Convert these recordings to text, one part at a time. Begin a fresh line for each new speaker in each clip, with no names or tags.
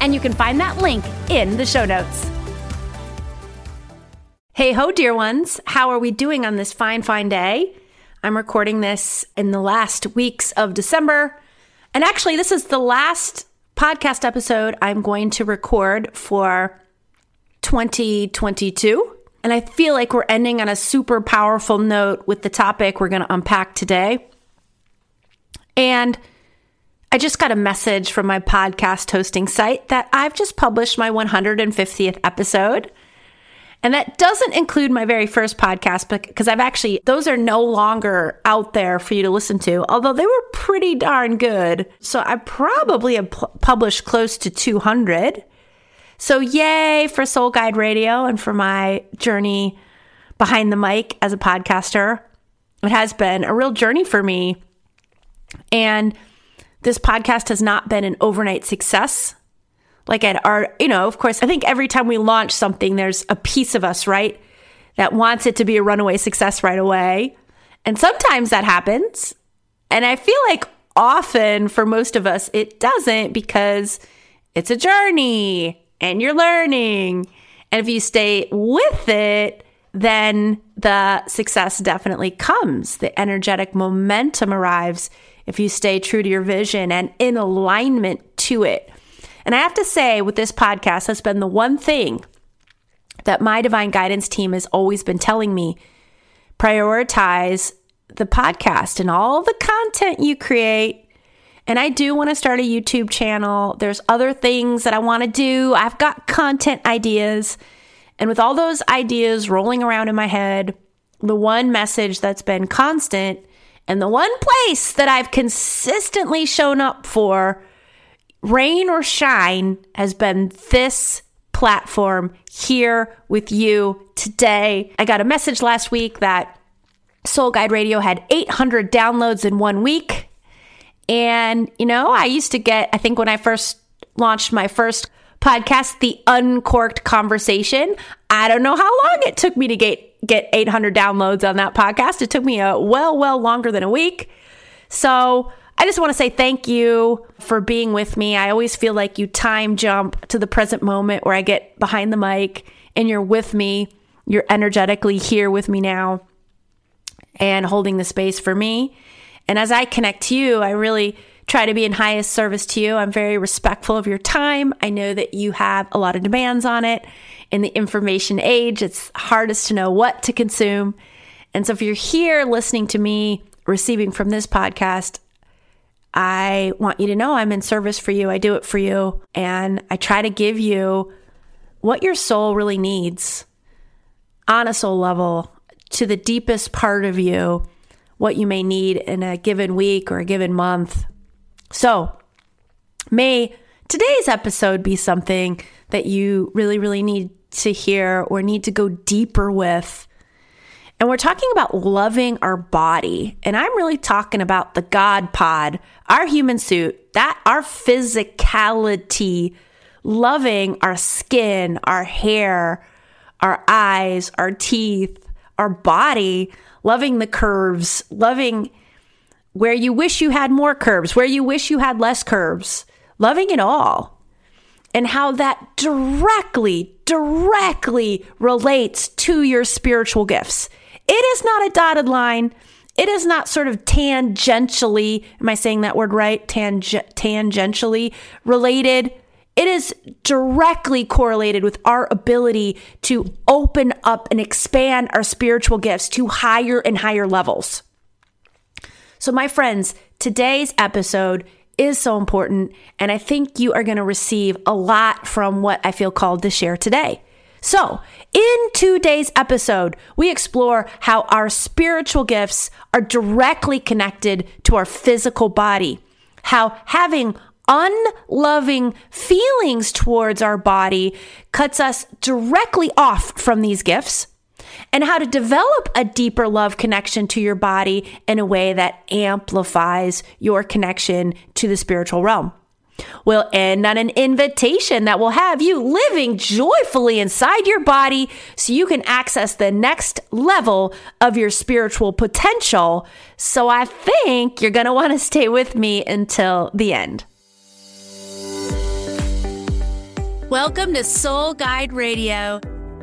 and you can find that link in the show notes. Hey ho, dear ones. How are we doing on this fine, fine day? I'm recording this in the last weeks of December. And actually, this is the last podcast episode I'm going to record for 2022. And I feel like we're ending on a super powerful note with the topic we're going to unpack today. And I just got a message from my podcast hosting site that I've just published my 150th episode. And that doesn't include my very first podcast because I've actually, those are no longer out there for you to listen to, although they were pretty darn good. So I probably have published close to 200. So yay for Soul Guide Radio and for my journey behind the mic as a podcaster. It has been a real journey for me. And this podcast has not been an overnight success like at our, you know, of course, I think every time we launch something, there's a piece of us, right, that wants it to be a runaway success right away. And sometimes that happens. And I feel like often for most of us, it doesn't because it's a journey and you're learning. And if you stay with it, then the success definitely comes. The energetic momentum arrives if you stay true to your vision and in alignment to it. And I have to say, with this podcast, has been the one thing that my divine guidance team has always been telling me prioritize the podcast and all the content you create. And I do want to start a YouTube channel. There's other things that I want to do. I've got content ideas. And with all those ideas rolling around in my head, the one message that's been constant and the one place that I've consistently shown up for rain or shine, has been this platform here with you today. I got a message last week that Soul Guide Radio had 800 downloads in one week. And, you know, I used to get, I think when I first launched my first podcast, The Uncorked Conversation, I don't know how long it took me to get, get 800 downloads on that podcast. It took me a well, well longer than a week. So I just want to say thank you for being with me. I always feel like you time jump to the present moment where I get behind the mic and you're with me. You're energetically here with me now and holding the space for me. And as I connect to you, I really try to be in highest service to you. I'm very respectful of your time. I know that you have a lot of demands on it. In the information age, it's hardest to know what to consume. And so if you're here listening to me, receiving from this podcast, I want you to know I'm in service for you. I do it for you. And I try to give you what your soul really needs on a soul level to the deepest part of you, what you may need in a given week or a given month. So, may today's episode be something that you really, really need to hear or need to go deeper with and we're talking about loving our body. And I'm really talking about the God pod, our human suit, that our physicality, loving our skin, our hair, our eyes, our teeth, our body, loving the curves, loving where you wish you had more curves, where you wish you had less curves, loving it all. And how that directly, directly relates to your spiritual gifts. It is not a dotted line. It is not sort of tangentially, am I saying that word right? Tang- tangentially related. It is directly correlated with our ability to open up and expand our spiritual gifts to higher and higher levels. So, my friends, today's episode is so important, and I think you are going to receive a lot from what I feel called to share today. So, in today's episode, we explore how our spiritual gifts are directly connected to our physical body, how having unloving feelings towards our body cuts us directly off from these gifts and how to develop a deeper love connection to your body in a way that amplifies your connection to the spiritual realm. We'll end on an invitation that will have you living joyfully inside your body so you can access the next level of your spiritual potential. So I think you're going to want to stay with me until the end. Welcome to Soul Guide Radio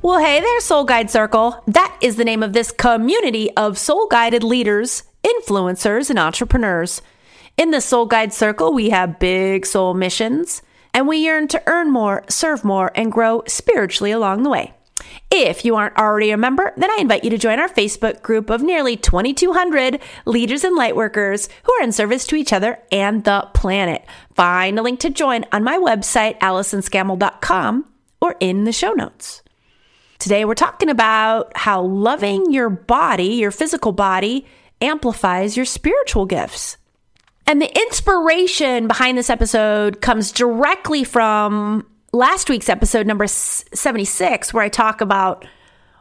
Well, hey there, Soul Guide Circle. That is the name of this community of soul guided leaders, influencers, and entrepreneurs. In the Soul Guide Circle, we have big soul missions, and we yearn to earn more, serve more, and grow spiritually along the way. If you aren't already a member, then I invite you to join our Facebook group of nearly 2,200 leaders and lightworkers who are in service to each other and the planet. Find a link to join on my website, AllisonScammell.com, or in the show notes. Today, we're talking about how loving your body, your physical body, amplifies your spiritual gifts. And the inspiration behind this episode comes directly from last week's episode, number 76, where I talk about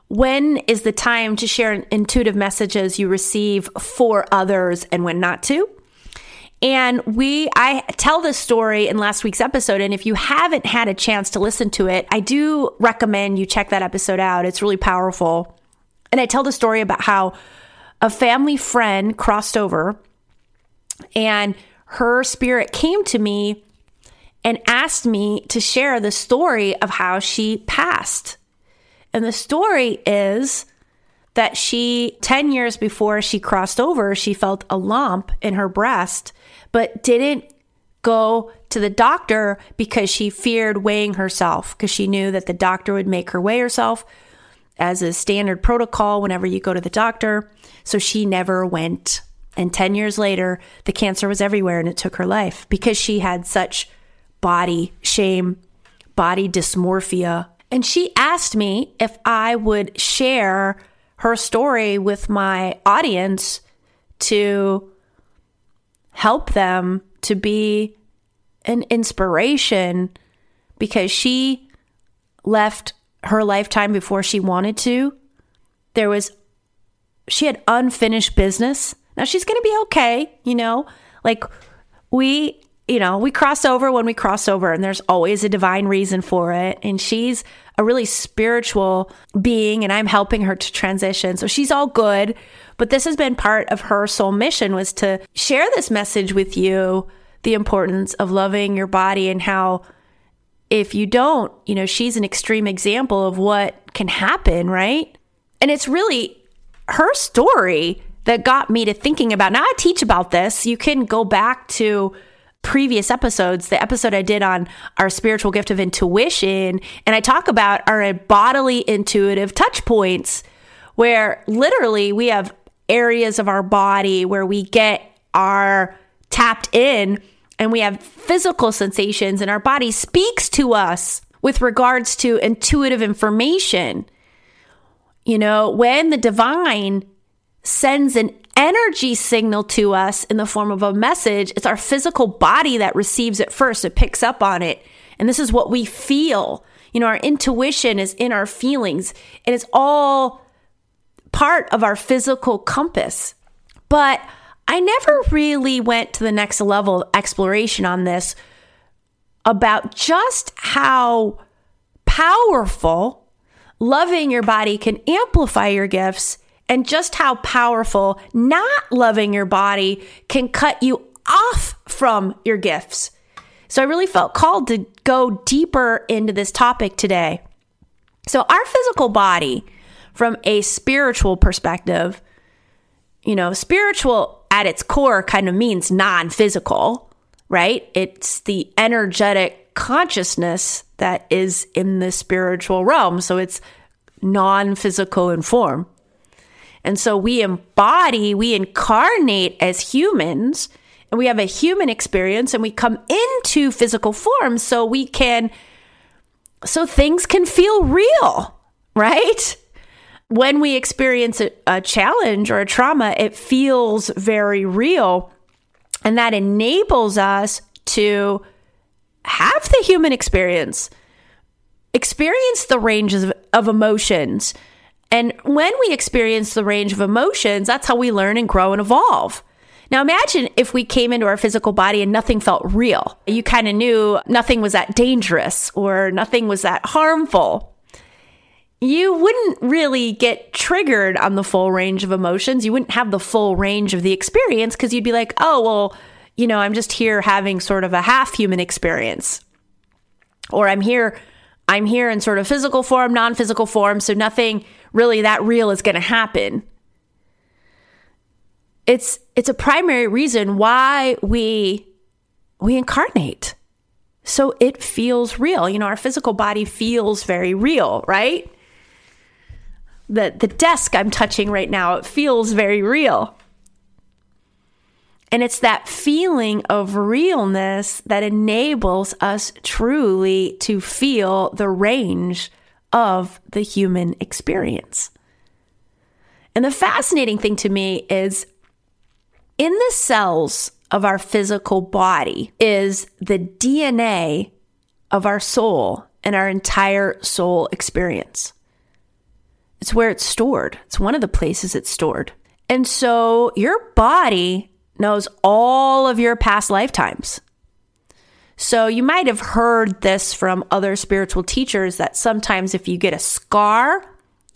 when is the time to share intuitive messages you receive for others and when not to. And we, I tell this story in last week's episode. And if you haven't had a chance to listen to it, I do recommend you check that episode out. It's really powerful. And I tell the story about how a family friend crossed over and her spirit came to me and asked me to share the story of how she passed. And the story is that she, 10 years before she crossed over, she felt a lump in her breast but didn't go to the doctor because she feared weighing herself because she knew that the doctor would make her weigh herself as a standard protocol whenever you go to the doctor. So she never went. And 10 years later, the cancer was everywhere and it took her life because she had such body shame, body dysmorphia. And she asked me if I would share her story with my audience to help them to be an inspiration because she left her lifetime before she wanted to. There was, she had unfinished business. Now she's going to be okay, you know, like we, you know, we cross over when we cross over, and there's always a divine reason for it. And she's a really spiritual being, and I'm helping her to transition. So she's all good. But this has been part of her soul mission was to share this message with you, the importance of loving your body and how if you don't, you know, she's an extreme example of what can happen, right? And it's really her story that got me to thinking about. Now I teach about this. You can go back to previous episodes, the episode I did on our spiritual gift of intuition, and I talk about our bodily intuitive touch points where literally we have areas of our body where we get our tapped in and we have physical sensations and our body speaks to us with regards to intuitive information. You know, when the divine sends an energy signal to us in the form of a message, it's our physical body that receives it first. It picks up on it. And this is what we feel. You know, our intuition is in our feelings, and it's all part of our physical compass. But I never really went to the next level exploration on this about just how powerful loving your body can amplify your gifts and just how powerful not loving your body can cut you off from your gifts. So I really felt called to go deeper into this topic today. So, our physical body from a spiritual perspective, you know, spiritual at its core kind of means non physical, right? It's the energetic consciousness that is in the spiritual realm. So it's non physical in form. And so we embody, we incarnate as humans, and we have a human experience and we come into physical form so we can, so things can feel real, right? When we experience a, a challenge or a trauma, it feels very real. And that enables us to have the human experience, experience the ranges of, of emotions, and when we experience the range of emotions, that's how we learn and grow and evolve. Now imagine if we came into our physical body and nothing felt real. You kind of knew nothing was that dangerous or nothing was that harmful. You wouldn't really get triggered on the full range of emotions. You wouldn't have the full range of the experience because you'd be like, oh, well, you know, I'm just here having sort of a half human experience. Or I'm here, I'm here in sort of physical form, non physical form. So nothing really that real is going to happen. It's it's a primary reason why we we incarnate. So it feels real. You know, our physical body feels very real, right? The the desk I'm touching right now, it feels very real. And it's that feeling of realness that enables us truly to feel the range of the human experience. And the fascinating thing to me is in the cells of our physical body is the DNA of our soul and our entire soul experience. It's where it's stored. It's one of the places it's stored. And so your body knows all of your past lifetimes. So you might have heard this from other spiritual teachers that sometimes if you get a scar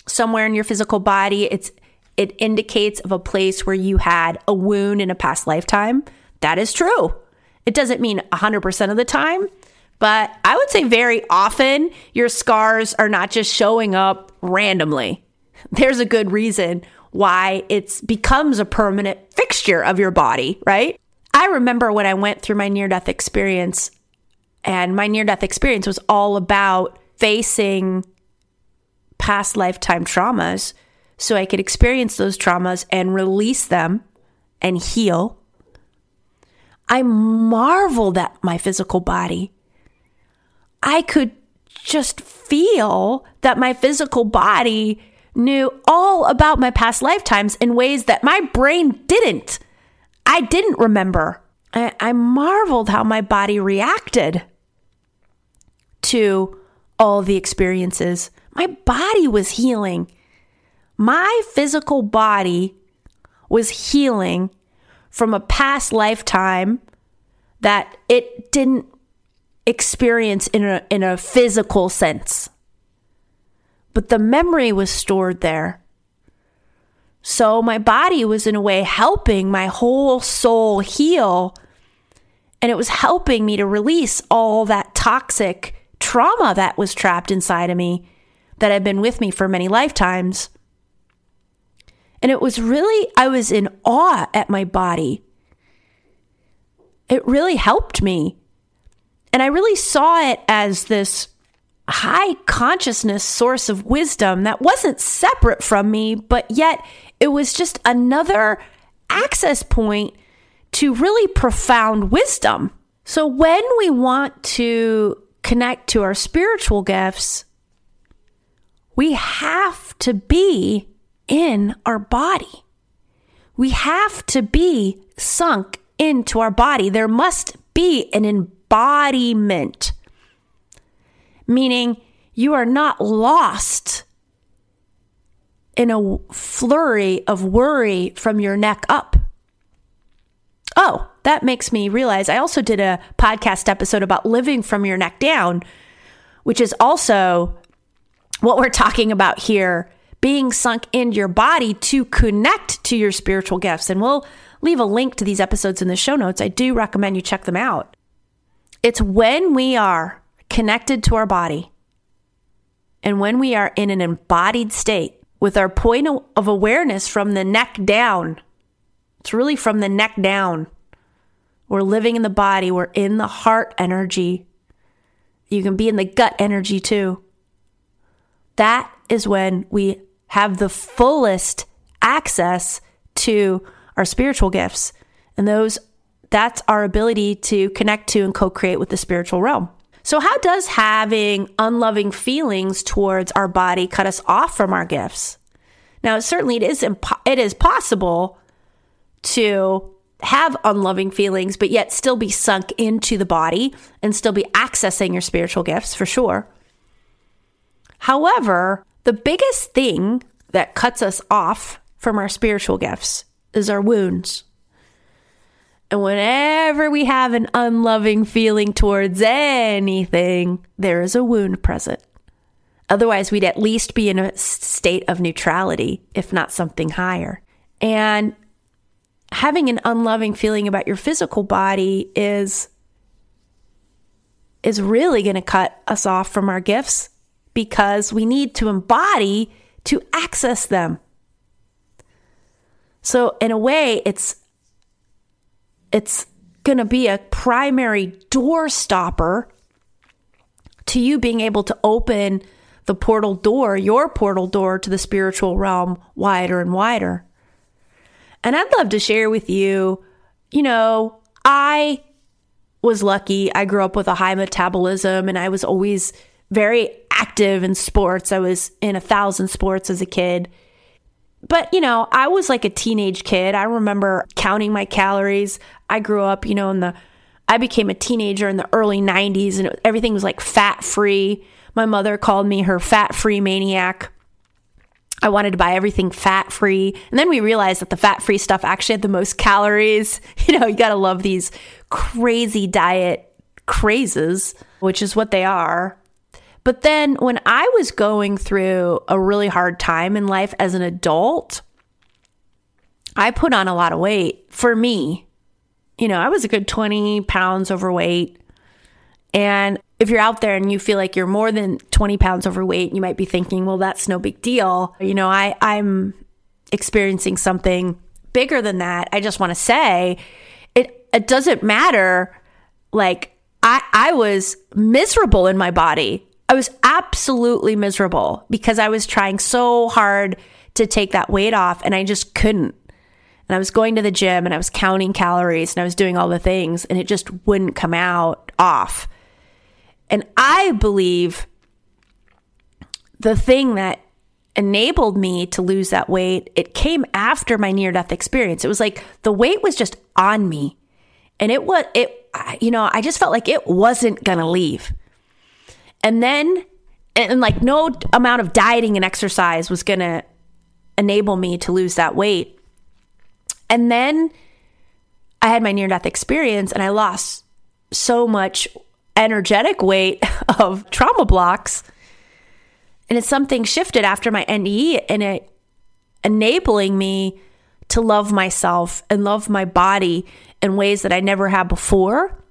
somewhere in your physical body, it's it indicates of a place where you had a wound in a past lifetime. That is true. It doesn't mean 100% of the time, but I would say very often your scars are not just showing up randomly. There's a good reason why it becomes a permanent fixture of your body, right? I remember when I went through my near death experience, and my near death experience was all about facing past lifetime traumas so I could experience those traumas and release them and heal. I marveled at my physical body. I could just feel that my physical body knew all about my past lifetimes in ways that my brain didn't. I didn't remember. I, I marveled how my body reacted to all the experiences. My body was healing. My physical body was healing from a past lifetime that it didn't experience in a, in a physical sense. But the memory was stored there. So my body was, in a way, helping my whole soul heal. And it was helping me to release all that toxic trauma that was trapped inside of me that had been with me for many lifetimes. And it was really, I was in awe at my body. It really helped me. And I really saw it as this high consciousness source of wisdom that wasn't separate from me, but yet it was just another access point to really profound wisdom. So when we want to connect to our spiritual gifts, we have to be in our body. We have to be sunk into our body. There must be an embodiment, meaning you are not lost in a flurry of worry from your neck up. Oh, that makes me realize I also did a podcast episode about living from your neck down, which is also what we're talking about here being sunk into your body to connect to your spiritual gifts. And we'll leave a link to these episodes in the show notes. I do recommend you check them out. It's when we are connected to our body and when we are in an embodied state with our point of awareness from the neck down It's really from the neck down. We're living in the body, we're in the heart energy. You can be in the gut energy too. That is when we have the fullest access to our spiritual gifts. And those that's our ability to connect to and co-create with the spiritual realm. So how does having unloving feelings towards our body cut us off from our gifts? Now, certainly it is impo- it is possible to have unloving feelings but yet still be sunk into the body and still be accessing your spiritual gifts for sure. However, the biggest thing that cuts us off from our spiritual gifts is our wounds. And whenever we have an unloving feeling towards anything, there is a wound present. Otherwise, we'd at least be in a state of neutrality, if not something higher. And having an unloving feeling about your physical body is is really going to cut us off from our gifts because we need to embody to access them. So in a way it's it's going to be a primary door stopper to you being able to open the portal door, your portal door to the spiritual realm wider and wider. And I'd love to share with you, you know, I was lucky. I grew up with a high metabolism and I was always very active in sports. I was in a thousand sports as a kid. But, you know, I was like a teenage kid. I remember counting my calories. I grew up, you know, in the, I became a teenager in the early 90s and everything was like fat free. My mother called me her fat free maniac. I wanted to buy everything fat free. And then we realized that the fat free stuff actually had the most calories. You know, you got to love these crazy diet crazes, which is what they are. But then when I was going through a really hard time in life as an adult, I put on a lot of weight for me. You know, I was a good 20 pounds overweight. And if you're out there and you feel like you're more than 20 pounds overweight, you might be thinking, well, that's no big deal. You know, I, I'm experiencing something bigger than that. I just want to say it, it doesn't matter. Like, I, I was miserable in my body I was absolutely miserable because I was trying so hard to take that weight off and I just couldn't. And I was going to the gym and I was counting calories and I was doing all the things and it just wouldn't come out off. And I believe the thing that enabled me to lose that weight, it came after my near death experience. It was like the weight was just on me. And it was, it, you know, I just felt like it wasn't going to leave. And then, and like no amount of dieting and exercise was going to enable me to lose that weight. And then I had my near death experience and I lost so much energetic weight of trauma blocks. And it's something shifted after my NDE and it enabling me to love myself and love my body in ways that I never had before.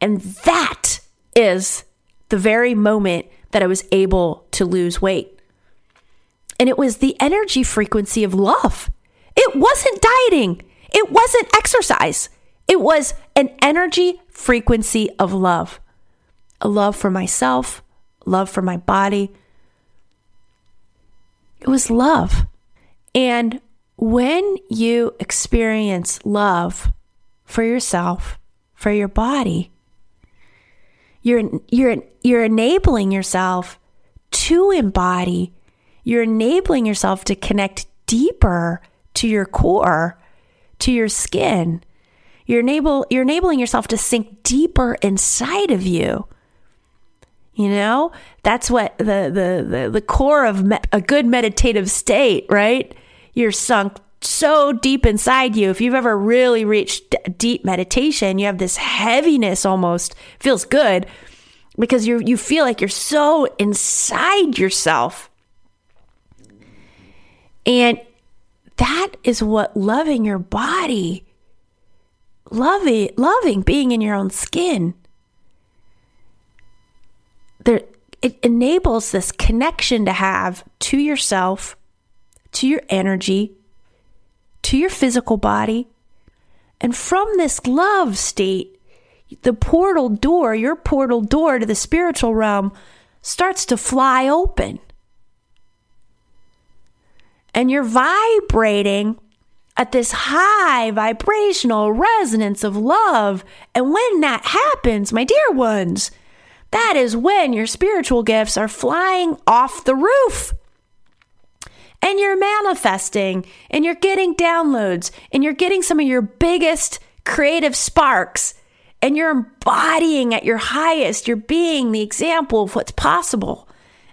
And that is the very moment that I was able to lose weight. And it was the energy frequency of love. It wasn't dieting, it wasn't exercise. It was an energy frequency of love a love for myself, love for my body. It was love. And when you experience love for yourself, for your body, you're you're you're enabling yourself to embody. You're enabling yourself to connect deeper to your core, to your skin. You're enable you're enabling yourself to sink deeper inside of you. You know, that's what the the the, the core of me- a good meditative state, right? You're sunk so deep inside you. If you've ever really reached deep meditation, you have this heaviness almost, feels good because you you feel like you're so inside yourself. And that is what loving your body, loving loving being in your own skin. There it enables this connection to have to yourself, to your energy, to your physical body, And from this love state, the portal door, your portal door to the spiritual realm, starts to fly open. And you're vibrating at this high vibrational resonance of love. And when that happens, my dear ones, that is when your spiritual gifts are flying off the roof. And you're manifesting and you're getting downloads and you're getting some of your biggest creative sparks and you're embodying at your highest. You're being the example of what's possible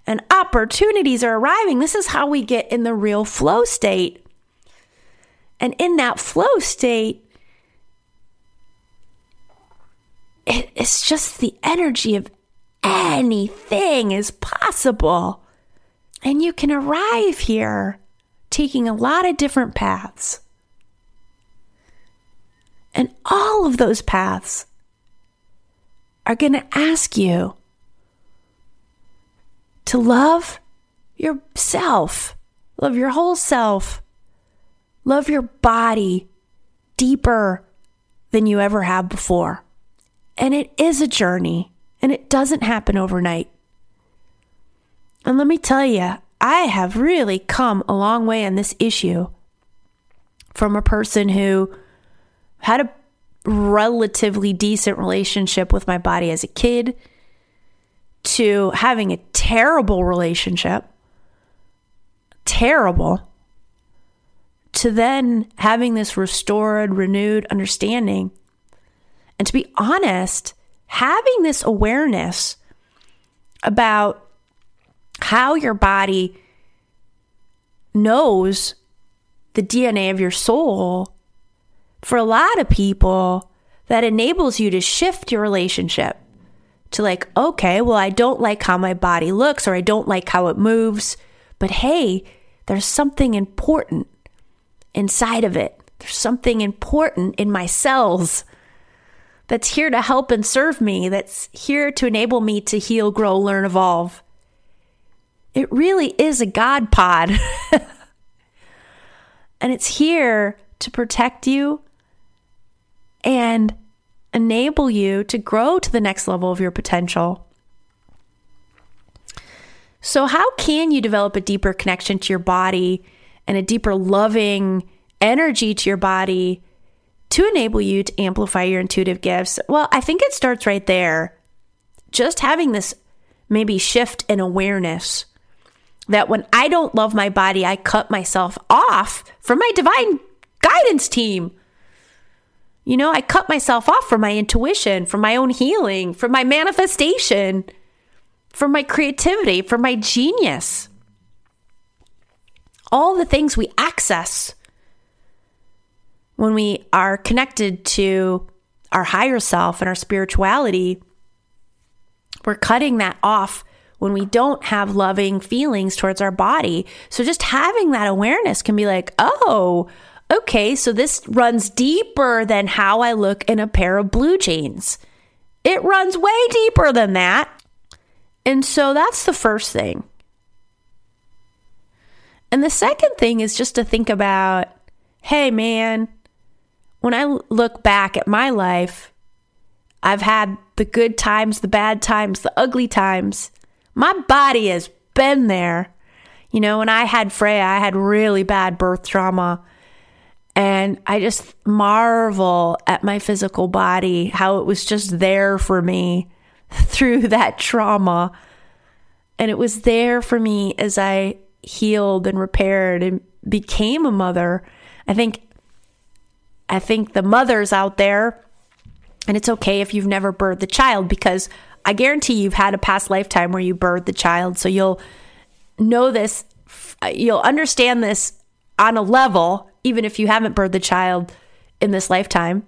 and opportunities are arriving. This is how we get in the real flow state. And in that flow state, it's just the energy of anything is possible. And you can arrive here taking a lot of different paths. And all of those paths are going to ask you to love yourself, love your whole self, love your body deeper than you ever have before. And it is a journey and it doesn't happen overnight. And let me tell you, I have really come a long way on this issue from a person who had a relatively decent relationship with my body as a kid to having a terrible relationship, terrible, to then having this restored, renewed understanding. And to be honest, having this awareness about how your body knows the DNA of your soul, for a lot of people, that enables you to shift your relationship to like, okay, well, I don't like how my body looks or I don't like how it moves, but hey, there's something important inside of it. There's something important in my cells that's here to help and serve me, that's here to enable me to heal, grow, learn, evolve. It really is a God pod. and it's here to protect you and enable you to grow to the next level of your potential. So, how can you develop a deeper connection to your body and a deeper loving energy to your body to enable you to amplify your intuitive gifts? Well, I think it starts right there. Just having this maybe shift in awareness that when I don't love my body, I cut myself off from my divine guidance team. You know, I cut myself off from my intuition, from my own healing, from my manifestation, from my creativity, from my genius. All the things we access when we are connected to our higher self and our spirituality, we're cutting that off when we don't have loving feelings towards our body. So just having that awareness can be like, oh, okay, so this runs deeper than how I look in a pair of blue jeans. It runs way deeper than that. And so that's the first thing. And the second thing is just to think about hey, man, when I look back at my life, I've had the good times, the bad times, the ugly times. My body has been there. You know, when I had Freya, I had really bad birth trauma. And I just marvel at my physical body, how it was just there for me through that trauma. And it was there for me as I healed and repaired and became a mother. I think I think the mothers out there, and it's okay if you've never birthed a child because I guarantee you've had a past lifetime where you birthed the child. So you'll know this, you'll understand this on a level even if you haven't birthed the child in this lifetime,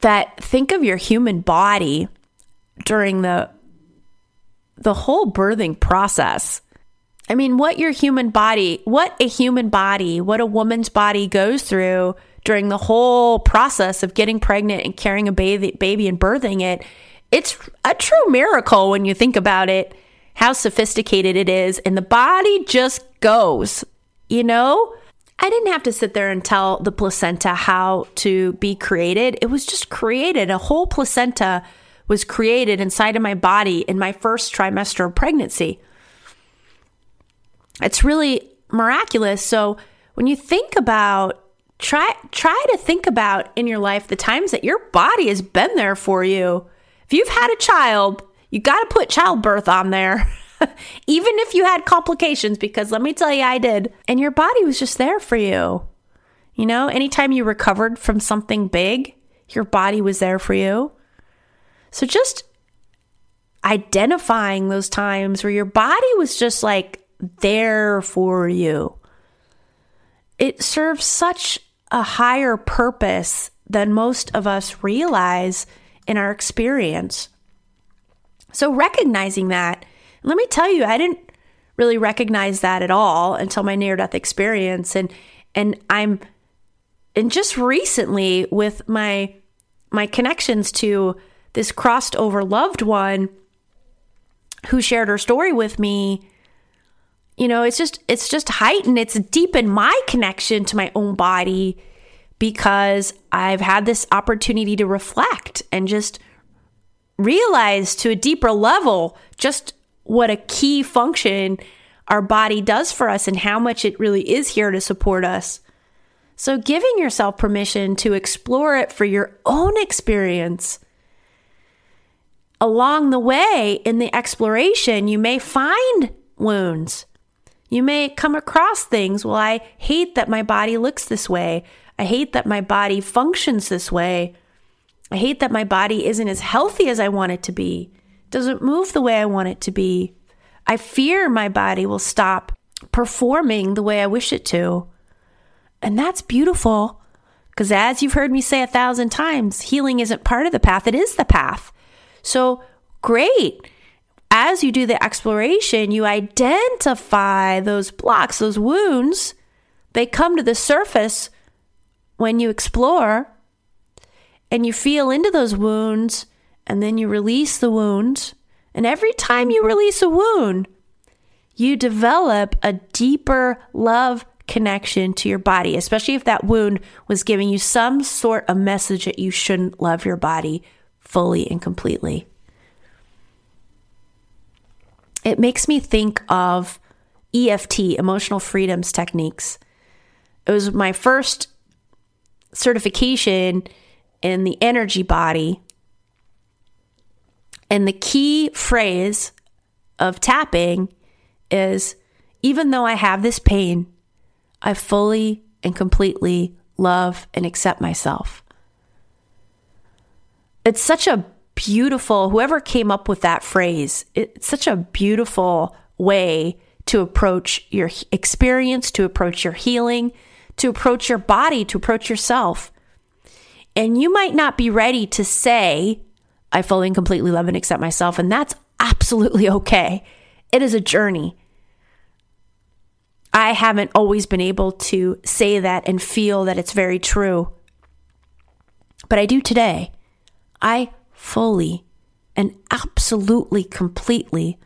that think of your human body during the the whole birthing process. I mean, what your human body, what a human body, what a woman's body goes through during the whole process of getting pregnant and carrying a baby, baby and birthing it, it's a true miracle when you think about it, how sophisticated it is. And the body just goes, you know? I didn't have to sit there and tell the placenta how to be created. It was just created. A whole placenta was created inside of my body in my first trimester of pregnancy. It's really miraculous. So when you think about try try to think about in your life the times that your body has been there for you. If you've had a child, you got to put childbirth on there. Even if you had complications, because let me tell you, I did. And your body was just there for you. You know, anytime you recovered from something big, your body was there for you. So just identifying those times where your body was just like there for you. It serves such a higher purpose than most of us realize in our experience. So recognizing that let me tell you, I didn't really recognize that at all until my near death experience. And, and I'm, and just recently with my, my connections to this crossed over loved one who shared her story with me, you know, it's just, it's just heightened. It's deepened my connection to my own body because I've had this opportunity to reflect and just realize to a deeper level just what a key function our body does for us and how much it really is here to support us. So, giving yourself permission to explore it for your own experience. Along the way in the exploration, you may find wounds. You may come across things. Well, I hate that my body looks this way. I hate that my body functions this way. I hate that my body isn't as healthy as I want it to be doesn't move the way I want it to be. I fear my body will stop performing the way I wish it to. And that's beautiful because, as you've heard me say a thousand times, healing isn't part of the path, it is the path. So, great. As you do the exploration, you identify those blocks, those wounds. They come to the surface when you explore and you feel into those wounds and then you release the wound. And every time you release a wound, you develop a deeper love connection to your body, especially if that wound was giving you some sort of message that you shouldn't love your body fully and completely. It makes me think of EFT, emotional freedoms techniques. It was my first certification in the energy body and the key phrase of tapping is even though I have this pain, I fully and completely love and accept myself. It's such a beautiful, whoever came up with that phrase, it's such a beautiful way to approach your experience, to approach your healing, to approach your body, to approach yourself. And you might not be ready to say, I fully and completely love and accept myself. And that's absolutely okay. It is a journey. I haven't always been able to say that and feel that it's very true. But I do today. I fully and absolutely, completely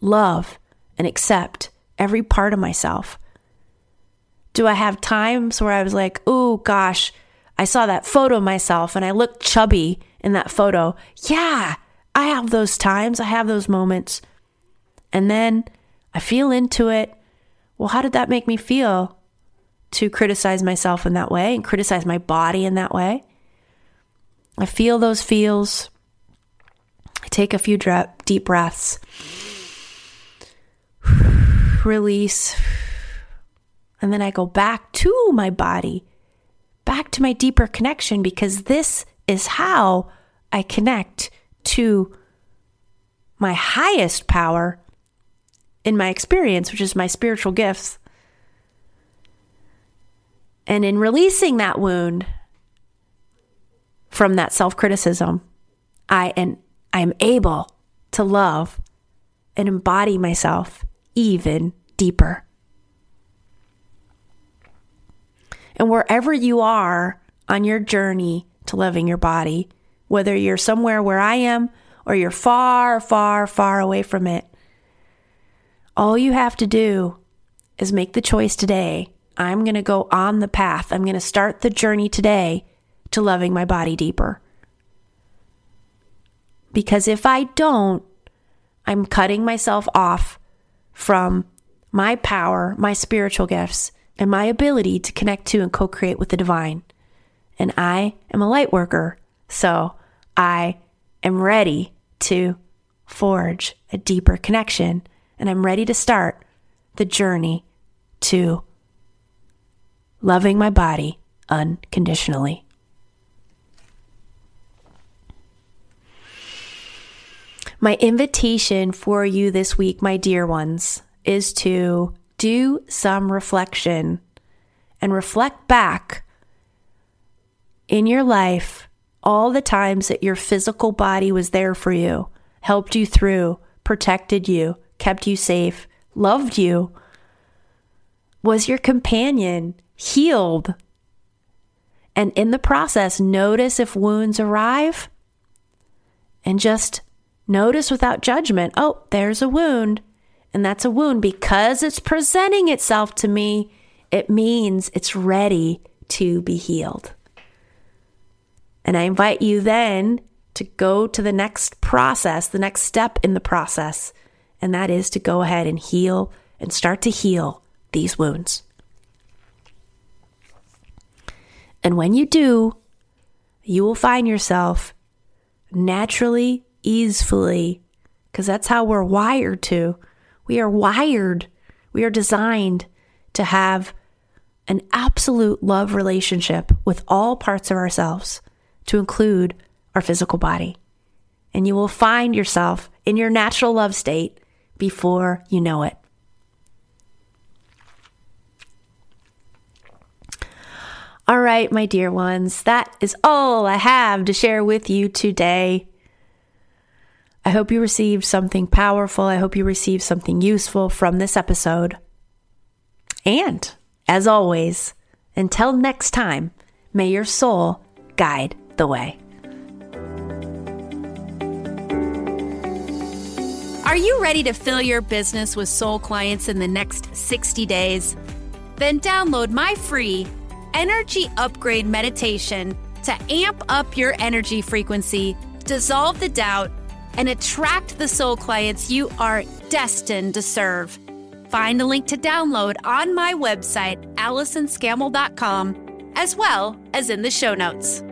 love and accept every part of myself. Do I have times where I was like, oh gosh, I saw that photo of myself and I looked chubby in that photo. Yeah, I have those times, I have those moments. And then I feel into it. Well, how did that make me feel to criticize myself in that way and criticize my body in that way? I feel those feels. Take a few deep breaths, release, and then I go back to my body, back to my deeper connection because this is how I connect to my highest power in my experience, which is my spiritual gifts. And in releasing that wound from that self criticism, I and I am able to love and embody myself even deeper. And wherever you are on your journey to loving your body, whether you're somewhere where I am or you're far, far, far away from it. All you have to do is make the choice today I'm going to go on the path. I'm going to start the journey today to loving my body deeper. Because if I don't, I'm cutting myself off from my power, my spiritual gifts, and my ability to connect to and co create with the divine. And I am a light worker, so I am ready to forge a deeper connection and I'm ready to start the journey to loving my body unconditionally. My invitation for you this week, my dear ones, is to do some reflection and reflect back in your life all the times that your physical body was there for you, helped you through, protected you, kept you safe, loved you, was your companion, healed. And in the process, notice if wounds arrive and just notice without judgment oh, there's a wound. And that's a wound because it's presenting itself to me. It means it's ready to be healed. And I invite you then to go to the next process, the next step in the process, and that is to go ahead and heal and start to heal these wounds. And when you do, you will find yourself naturally, easefully, because that's how we're wired to. We are wired, we are designed to have an absolute love relationship with all parts of ourselves, to include our physical body. And you will find yourself in your natural love state before you know it. All right, my dear ones, that is all I have to share with you today. I hope you received something powerful. I hope you received something useful from this episode. And, as always, until next time, may your soul guide the way.
Are you ready to fill your business with soul clients in the next 60 days? Then download my free energy upgrade meditation to amp up your energy frequency, dissolve the doubt, and attract the soul clients you are destined to serve. Find a link to download on my website, AllisonScammell.com, as well as in the show notes.